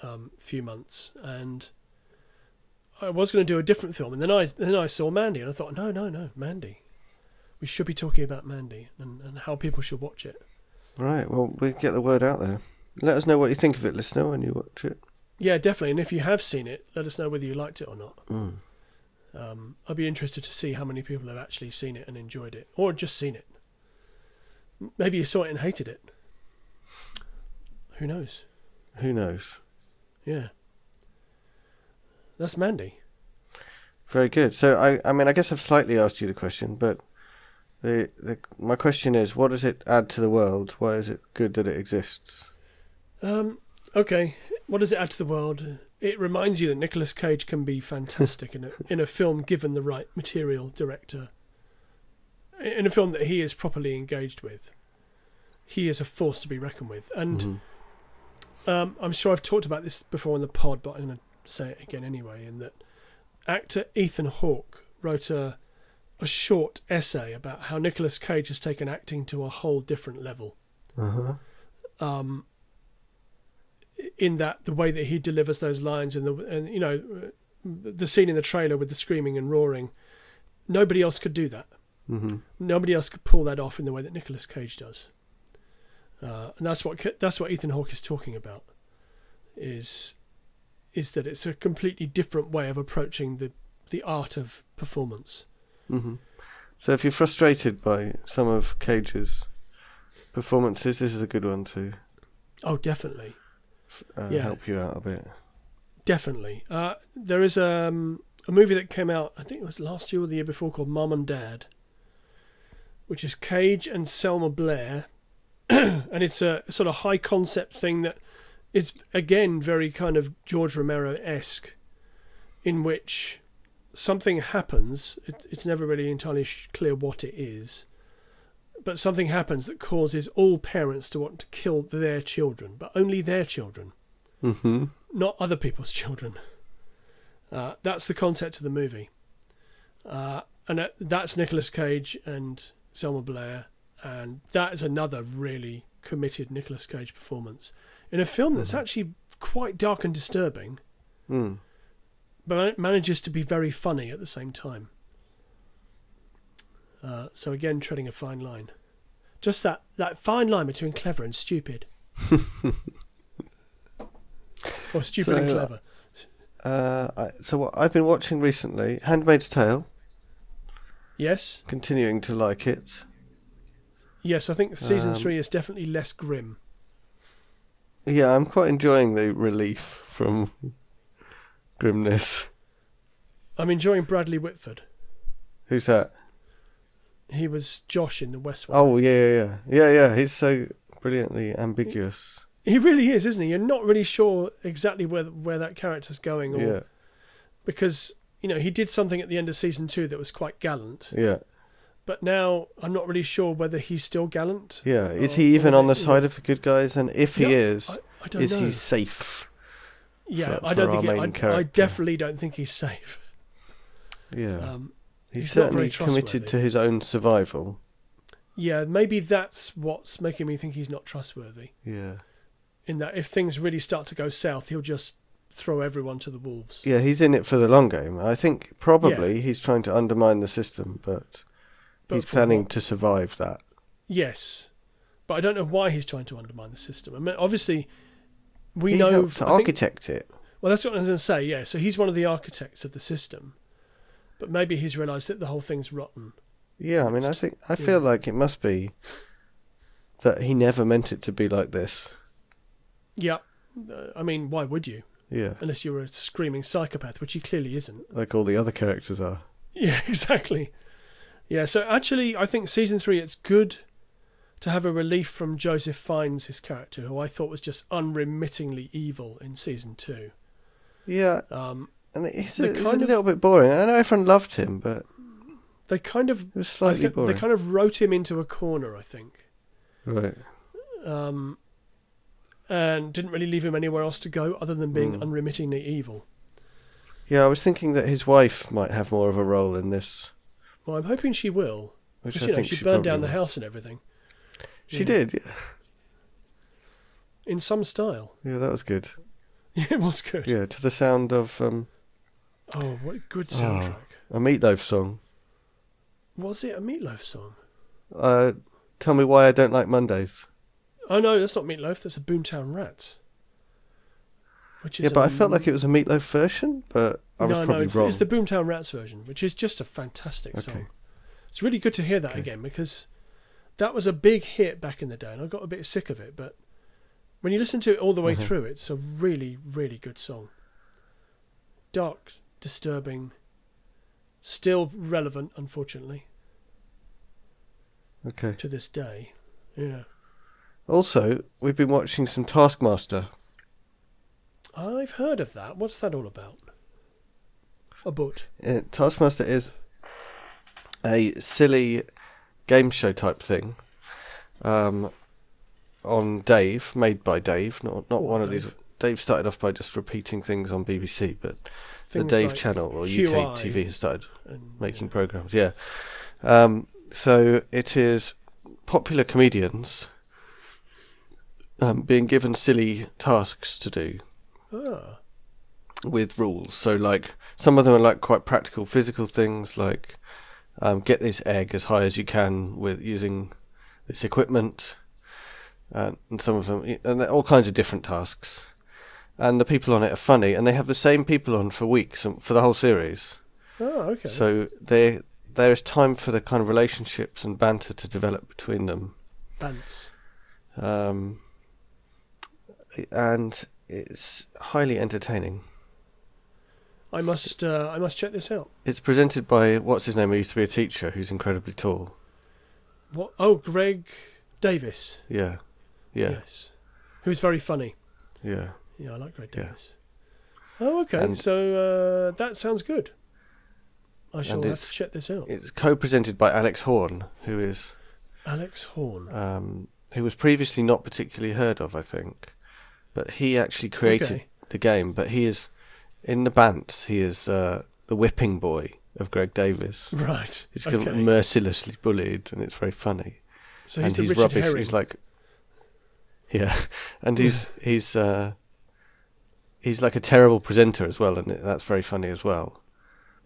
um, few months, and I was going to do a different film, and then I then I saw Mandy, and I thought, no, no, no, Mandy. We should be talking about Mandy and, and how people should watch it. Right. Well, we get the word out there. Let us know what you think of it, listener, when you watch it. Yeah, definitely. And if you have seen it, let us know whether you liked it or not. Mm. Um, I'd be interested to see how many people have actually seen it and enjoyed it, or just seen it. Maybe you saw it and hated it. Who knows? Who knows? Yeah. That's Mandy. Very good. So I, I mean, I guess I've slightly asked you the question, but the, the my question is, what does it add to the world? Why is it good that it exists? Um, okay, what does it add to the world? It reminds you that Nicolas Cage can be fantastic in a in a film given the right material, director. In a film that he is properly engaged with, he is a force to be reckoned with. And Mhm. um, I'm sure I've talked about this before on the pod, but I'm going to say it again anyway. In that actor Ethan Hawke wrote a a short essay about how Nicolas Cage has taken acting to a whole different level. Uh-huh. um, in that the way that he delivers those lines and the and you know the scene in the trailer with the screaming and roaring, nobody else could do that. hmm Nobody else could pull that off in the way that Nicolas Cage does. Uh, and that's what that's what Ethan Hawke is talking about. Is is that it's a completely different way of approaching the the art of performance. hmm So if you're frustrated by some of Cage's performances, this is a good one to Oh, definitely. uh, Yeah. help you out a bit. Definitely. Uh, there is um, a movie that came out, I think it was last year or the year before, called Mom and Dad, which is Cage and Selma Blair. and it's a sort of high concept thing that is, again, very kind of George Romero esque, in which something happens. It, it's never really entirely clear what it is. But something happens that causes all parents to want to kill their children, but only their children hmm not other people's children. Uh, that's the concept of the movie, uh, and that, that's Nicolas Cage and Selma Blair, and that is another really committed Nicolas Cage performance in a film that's Mhm. actually quite dark and disturbing, Mm. but it manages to be very funny at the same time. Uh, so again, treading a fine line, just that that fine line between clever and stupid, or stupid and So, uh, clever. Uh, I, so what I've been watching recently, Handmaid's Tale, Yes. continuing to like it. Yes, I think season Um, three is definitely less grim. Yeah, I'm quite enjoying the relief from grimness. I'm enjoying Bradley Whitford. Who's that? He was Josh in The West Wing. Oh yeah, yeah, yeah, yeah, yeah. He's so brilliantly ambiguous. He really is, isn't he? You're not really sure exactly where where that character's going, or Yeah, because you know he did something at the end of season two that was quite gallant, yeah, but now I'm not really sure whether he's still gallant. yeah. Is Or- he even on the side of the good guys? And if he Yeah, is, I, I is know. he safe? yeah, for- I don't think. He, I, I definitely don't think he's safe. Yeah, Um, he's, he's certainly committed to his own survival. yeah, maybe that's what's making me think he's not trustworthy. Yeah, In that, if things really start to go south, he'll just throw everyone to the wolves. yeah. He's in it for the long game. I think probably he's trying to undermine the system, but, But he's planning what? to survive that. Yes, but I don't know why he's trying to undermine the system. I mean, obviously, we he know. helped to I think- architect it. well, that's what I was going to say. Yeah, so he's one of the architects of the system, but maybe he's realised that the whole thing's rotten, Yeah, I mean, I think I feel like it must be that he never meant it to be like this. Yeah, uh, I mean, why would you? Yeah, Unless you were a screaming psychopath, which he clearly isn't. like all the other characters are. Yeah, exactly. Yeah, so actually, I think season three, it's good to have a relief from Joseph Fiennes' his character, who I thought was just unremittingly evil in season two. Yeah, Um, and it's, a, it's a of- little bit boring. I know everyone loved him, but they kind of it was slightly boring. they kind of wrote him into a corner, I think, Right. um, and didn't really leave him anywhere else to go other than being Mm. unremittingly evil. Yeah, I was thinking that his wife might have more of a role in this, Well, I'm hoping she will. which I know, think she, she burned down the will. house and everything She Yeah. did. Yeah. in some style. yeah, that was good. Yeah, it was good. Yeah, to the sound of um, Oh, what a good Oh. soundtrack! a Meatloaf song. Was it a Meatloaf song? Uh, tell me why I don't like Mondays. Oh no, that's not Meatloaf. That's a Boomtown Rats. Which is Yeah, but I I felt like it was a Meatloaf version, but I was no, probably no, it's, wrong. it's the Boomtown Rats version, which is just a fantastic Okay. song. It's really good to hear that Okay. again because that was a big hit back in the day, and I got a bit sick of it. But when you listen to it all the way Mhm. through, it's a really, really good song. Dark, disturbing, still relevant, unfortunately, Okay. to this day. Yeah, Also, we've been watching some Taskmaster. I've heard of that. What's that all about? A boot. Uh, Taskmaster is a silly game show type thing um, on Dave, made by Dave, not not What, one of these. Dave started off by just repeating things on BBC, but the Dave like channel or QI UK TV has started and, making programs. Yeah. Um, so it is popular comedians um, being given silly tasks to do Ah, with rules. So like some of them are like quite practical physical things like um, get this egg as high as you can with using this equipment, and, and some of them and all kinds of different tasks. And the people on it are funny, and they have the same people on for weeks and for the whole series. oh, okay. So they there is time for the kind of relationships and banter to develop between them, Bants. um, and it's highly entertaining. I must, uh, I must check this out. It's presented by what's his name, who used to be a teacher, who's incredibly tall. What? Oh, Greg Davies. Yeah, yeah, Yes. Who's very funny. yeah. Yeah, I like Greg Yeah. Davies. Oh, okay. And- so uh, that sounds good. I shall have to check this out. It's co-presented by Alex Horne, who is Alex Horne. um, who was previously not particularly heard of, I think, but he actually created Okay. the game. But he is in the Bants. He is uh, the whipping boy of Greg Davies. Right. He's okay. mercilessly bullied, and it's very funny. so he's and the he's Richard rubbish. Herring. He's like, yeah, and he's he's uh, he's like a terrible presenter as well, and that's very funny as well.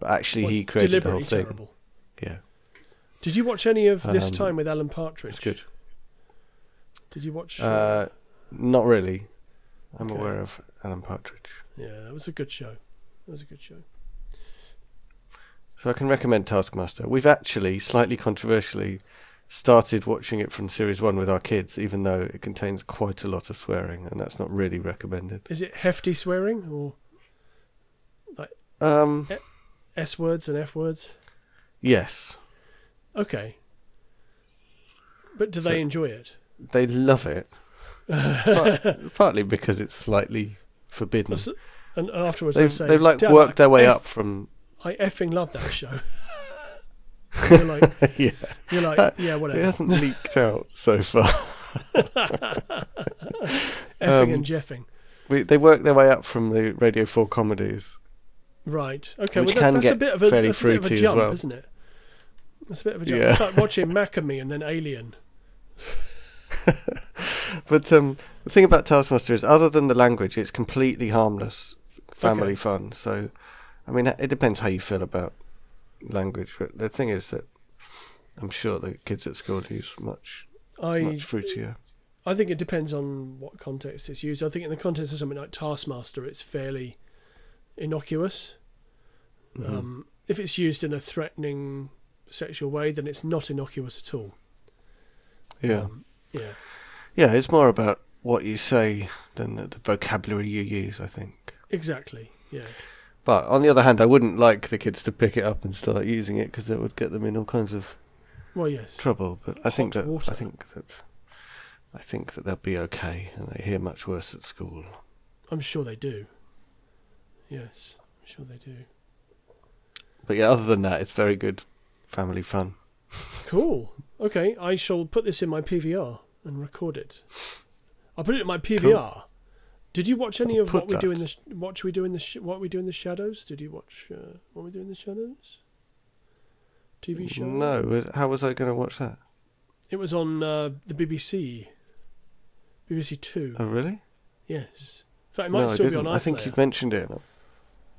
But actually, What, he created the whole thing. terrible. Yeah, Did you watch any of this Um, time with Alan Partridge? it's good. Did you watch? Uh, not really. I'm Okay. aware of Alan Partridge, yeah, that was a good show. That was a good show. so I can recommend Taskmaster. We've actually slightly controversially started watching it from series one with our kids, even though it contains quite a lot of swearing, and that's not really recommended. Is it hefty swearing or like Um, S words and F words? yes, Okay. But do So- they enjoy it? they love it. Part- partly because it's slightly forbidden. And afterwards they They've say, they've like "Dad, worked their way F- up from I effing love that show. you're like, yeah. you're like, yeah, whatever. It hasn't leaked out so far. Effing um, and jeffing. We, they work their way up from the Radio Four comedies. Right. Okay. which well, that, can that's a get bit of a, fairly that's a bit of a fruity as well. isn't it? That's a bit of a jump. Yeah. It's like watching Macamee and then Alien. But um, the thing about Taskmaster is, other than the language, it's completely harmless, family Okay. fun. So, I mean, it depends how you feel about language. But the thing is that I'm sure the kids at school use much I much fruitier. I think it depends on what context it's used. I think in the context of something like Taskmaster, it's fairly innocuous. Mhm. Um, if it's used in a threatening sexual way, then it's not innocuous at all. Yeah. Um, yeah. Yeah, it's more about what you say than the, the vocabulary you use, I think. Exactly. Yeah. But on the other hand, I wouldn't like the kids to pick it up and start using it because that would get them in all kinds of Well, yes. trouble. But I think that water. I think that I think that they'll be okay, and they hear much worse at school. I'm sure they do. Yes, I'm sure they do. But yeah, other than that, it's very good family fun. Cool. Okay, I shall put this in my PVR and record it. I'll put it in my PVR. Did you watch any Well, of what put we do in that. the sh- what we do in the sh- what we do in the shadows? Did you watch uh, what we do in the shadows? TV show. No, how was I going to watch that? It was on uh, the BBC. BBC Two. Oh, really? Yes. In fact, it might no, still be on I think you've mentioned it.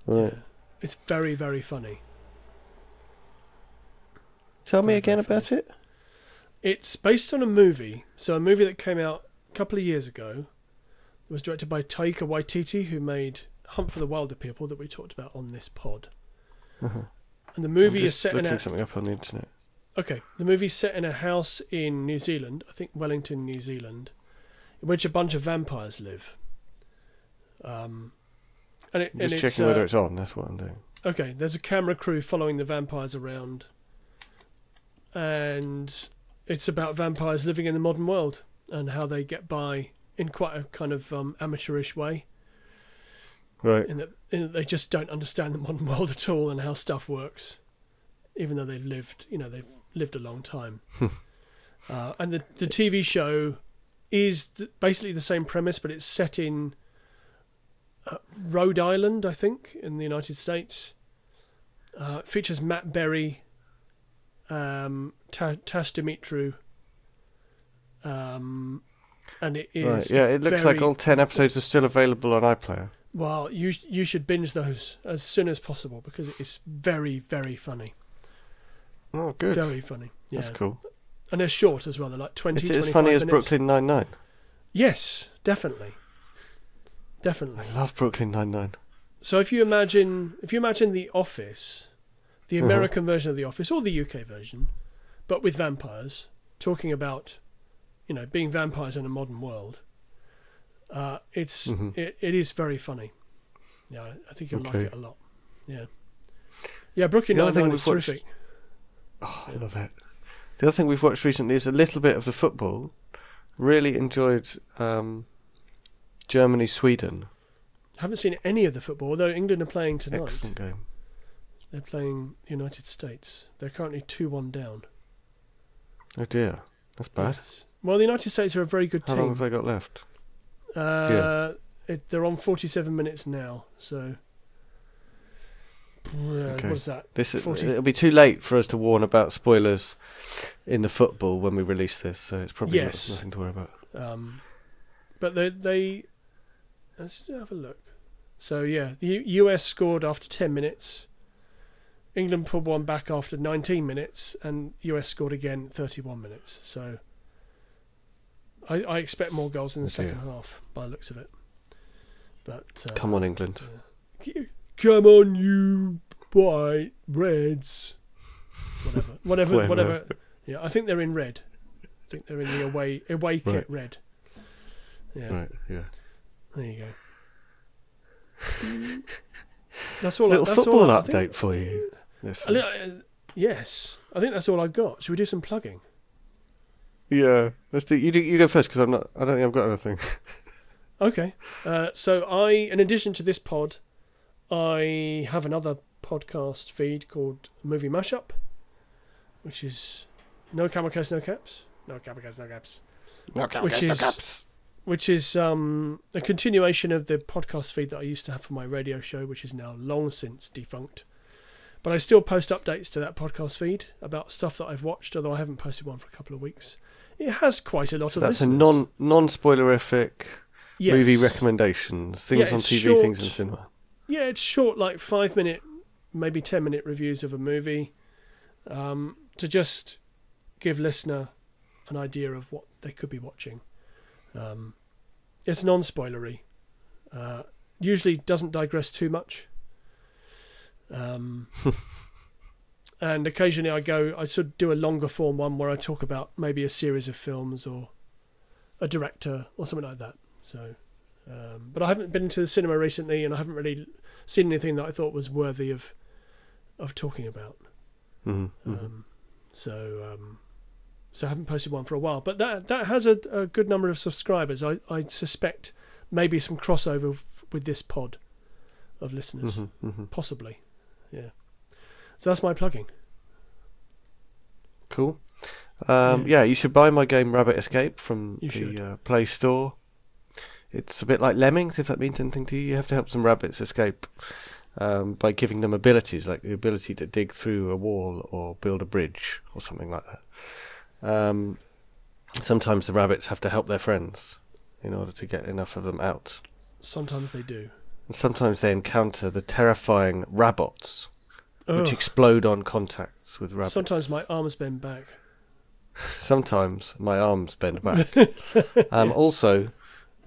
Right. Yeah. It's very very funny. Tell me Very, again very about it. It's based on a movie. So a movie that came out a couple of years ago. It was directed by Taika Waititi, who made Hunt for the Wilderpeople that we talked about on this pod. Uh-huh. And the movie is set in a something up on the internet. okay. The movie's set in a house in New Zealand, I think Wellington, New Zealand, in which a bunch of vampires live. Um, and it, I'm and just it's, checking whether uh, it's on. That's what I'm doing. Okay, there's a camera crew following the vampires around, and it's about vampires living in the modern world and how they get by in quite a kind of um, amateurish way. Right. In that, in that they just don't understand the modern world at all and how stuff works, even though they've lived, you know, they've lived a long time. uh, and the the TV show is th- basically the same premise, but it's set in uh, Rhode Island, I think, in the United States. Uh, it features Matt Berry, um, Ta- Tash Demetriou, um, and it is Right. Yeah, it looks like all ten episodes are still available on iPlayer. well, you you should binge those as soon as possible because it is very very funny, Oh, good. very funny. Yeah, That's cool. and they're short as well. They're like 20, Is it as 25 funny as. Brooklyn Nine Nine? Yes, definitely, definitely. I love Brooklyn Nine Nine. So if you imagine if you imagine the Office, the Mhm. American version of the Office or the UK version, but with vampires, talking about, you know, being vampires in a modern world, uh, it's Mhm. it, it is very funny. Yeah, I- think you'll Okay. like it a lot. Yeah, yeah. Brooklyn Nine Nine is watched- terrific. Oh, I love it. The other thing we've watched recently is a little bit of the football. Really enjoyed um, Germany Sweden. Haven't seen any of the football, although England are playing tonight. Excellent game. They're playing the United States. They're currently two one down. Oh dear, that's bad. Yes. Well, the United States are a very good How team. long have they got left? Uh, it, they're on 47 minutes now, so. Uh, Okay. What is that? This is, 40 it'll be too late for us to warn about spoilers in the football when we release this, so it's probably not- nothing to worry about. Um, but they, they. Let's have a look. So, yeah, the U- US scored after 10 minutes. England pulled one back after 19 minutes, and US scored again 31 minutes. So, I, I expect more goals in the second half by the looks of it. But uh, Come on, England. Come on, you white reds. Whatever, whatever, Whatever. whatever. Yeah, I think they're in red. I think they're in the away away kit Right. red. Yeah, Right, yeah. there you go. That's all. I, Little that's football all I, I update for you. A Listen. little- uh, yes, I think that's all I've got. Should we do some plugging? Yeah, let's do. You do. You go first because I'm not. I don't think I've got anything. Okay. Uh, so I, in addition to this pod, I have another podcast feed called Movie Mashup, which is no cameras, no caps, no cameras, no caps, No Which is- no caps. which is um, a continuation of the podcast feed that I used to have for my radio show, which is now long since defunct. But I still post updates to that podcast feed about stuff that I've watched, although I haven't posted one for a couple of weeks. It has quite a lot So of that's a non non spoilerific Yes. movie recommendations, things Yeah, on TV, things in cinema. Yeah, it's short, like five minute, maybe ten minute reviews of a movie, um, to just give listener an idea of what they could be watching. Um, it's non spoilery. Uh, usually doesn't digress too much. Um, and occasionally I go, I sort of do a longer form one where I talk about maybe a series of films or a director or something like that. So, um, but I haven't been to the cinema recently, and I haven't really seen anything that I thought was worthy of of talking about. Mm-hmm. Um, so, um, so I haven't posted one for a while, but that that has a, a good number of subscribers. I, I suspect maybe some crossover f- with this pod of listeners, hmm hmm possibly. Yeah. So that's my plugging. Cool. Um, Yeah. yeah. you should buy my game Rabbit Escape from You the uh, Play Store. It's a bit like Lemmings, if that means anything to you. You have to help some rabbits escape um, by giving them abilities, like the ability to dig through a wall or build a bridge or something like that. Um, sometimes the rabbits have to help their friends in order to get enough of them out. Sometimes they do. And sometimes they encounter the terrifying rabbots, which explode on contacts with rabbits. Sometimes my arms bend back. Sometimes my arms bend back. um, also,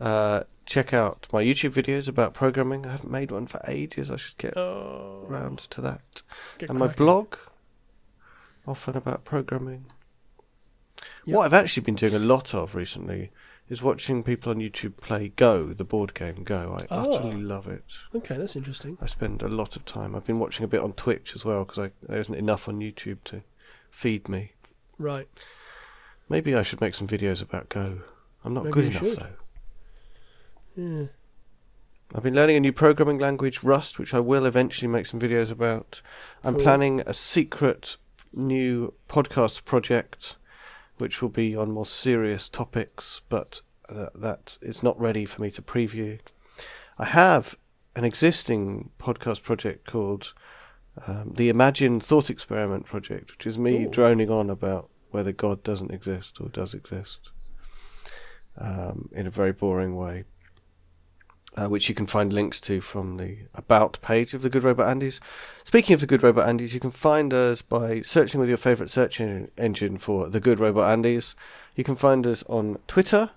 uh, check out my YouTube videos about programming. I haven't made one for ages. I should get Oh, round to that. and my blog, often about programming. Yep. What I've actually been doing a lot of recently is watching people on YouTube play Go, the board game Go. I Oh. utterly love it. Okay, that's interesting. I spend a lot of time. I've been watching a bit on Twitch as well because there isn't enough on YouTube to feed me. Right. Maybe I should make some videos about Go. I'm not Maybe good enough should. though. Yeah. I've been learning a new programming language, Rust, which I will eventually make some videos about. I'm Cool. planning a secret new podcast project, which will be on more serious topics, but uh, that is not ready for me to preview. I have an existing podcast project called um, the Imagine Thought Experiment Project, which is me Ooh. droning on about whether God doesn't exist or does exist um, in a very boring way uh, which you can find links to from the About page of the Good Robot Andys. Speaking of the Good Robot Andys, you can find us by searching with your favourite search engine for the Good Robot Andys. You can find us on Twitter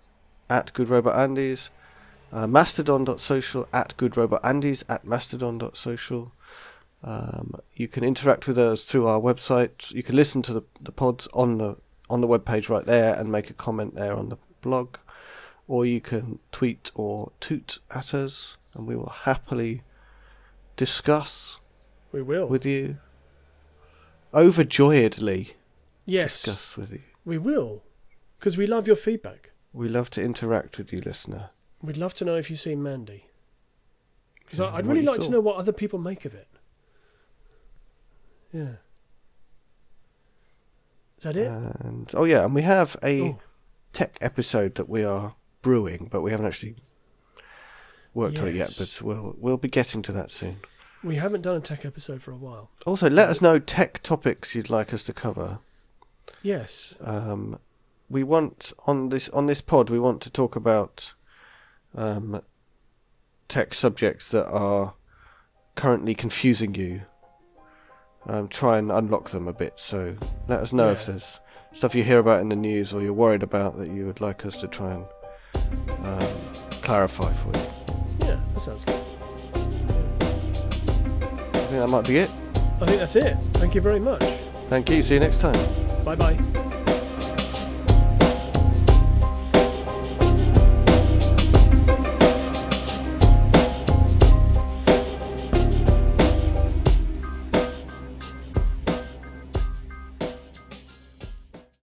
at Good Robot Andys, uh, mastodon.social at Good Robot Andys, at mastodon.social. Um, you can interact with us through our website. You can listen to the, the pods on the on the webpage right there and make a comment there on the blog or you can tweet or toot at us, and we will happily discuss We will. with you. Overjoyedly yes, discuss with you. we will. Because we love your feedback. We love to interact with you, listener. We'd love to know if you've seen Mandy. Because Yeah, I'd really like to know what other people make of it. Yeah. Is that it? And oh yeah, and we have a Oh, tech episode that we are brewing, but we haven't actually worked on it yet. But we'll we'll be getting to that soon. we haven't done a tech episode for a while. Also, let us know tech topics you'd like us to cover. Yes. um, we want on this on this pod we want to talk about um, tech subjects that are currently confusing you. Um, try and unlock them a bit. So let us know if there's stuff you hear about in the news or you're worried about that you would like us to try and um, clarify for you. Yeah, that sounds good. I think that might be it. I think that's it. Thank you very much. Thank you. See you next time. Bye bye.